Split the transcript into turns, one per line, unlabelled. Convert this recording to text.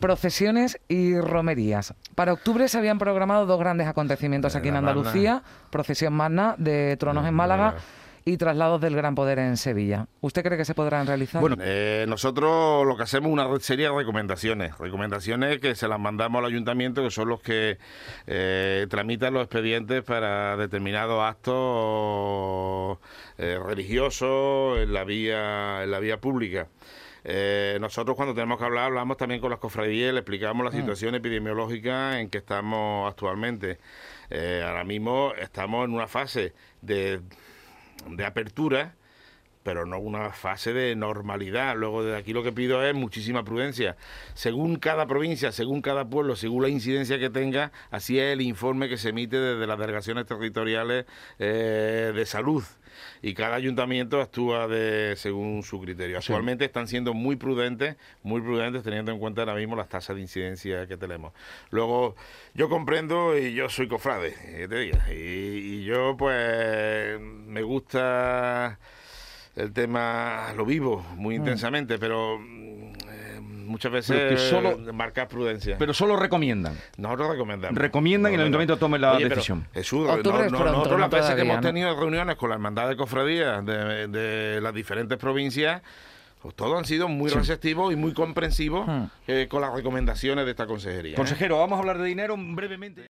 Procesiones y romerías. Para octubre se habían programado dos grandes acontecimientos aquí en Andalucía. Procesión Magna de Tronos en Málaga y traslados del Gran Poder en Sevilla. ¿Usted cree que se podrán realizar?
Bueno, eh, nosotros lo que hacemos es una serie de recomendaciones. Recomendaciones que se las mandamos al ayuntamiento, que son los que eh, tramitan los expedientes para determinados actos eh, religiosos en la vía, en la vía pública. Nosotros cuando tenemos que hablar hablamos también con las cofradías, le explicamos la mm. situación epidemiológica en que estamos actualmente. ahora mismo estamos en una fase de de apertura, pero no una fase de normalidad. Luego de aquí lo que pido es muchísima prudencia. Según cada provincia, según cada pueblo, según la incidencia que tenga, así es el informe que se emite desde las delegaciones territoriales eh, de salud y cada ayuntamiento actúa de según su criterio. Actualmente están siendo muy prudentes, muy prudentes teniendo en cuenta ahora mismo las tasas de incidencia que tenemos. Luego, yo comprendo y yo soy cofrade, y, y yo pues me gusta el tema, lo vivo muy mm. intensamente, pero muchas veces solo, marcar prudencia.
Pero solo recomiendan.
Nosotros recomendamos.
Recomiendan y el ayuntamiento tome la decisión.
Jesús, nosotros las veces que hemos tenido reuniones con la hermandad de cofradías de, las diferentes provincias, pues todos han sido muy receptivos y muy comprensivos hmm. eh, con las recomendaciones de esta consejería.
Consejero, vamos a hablar de dinero brevemente.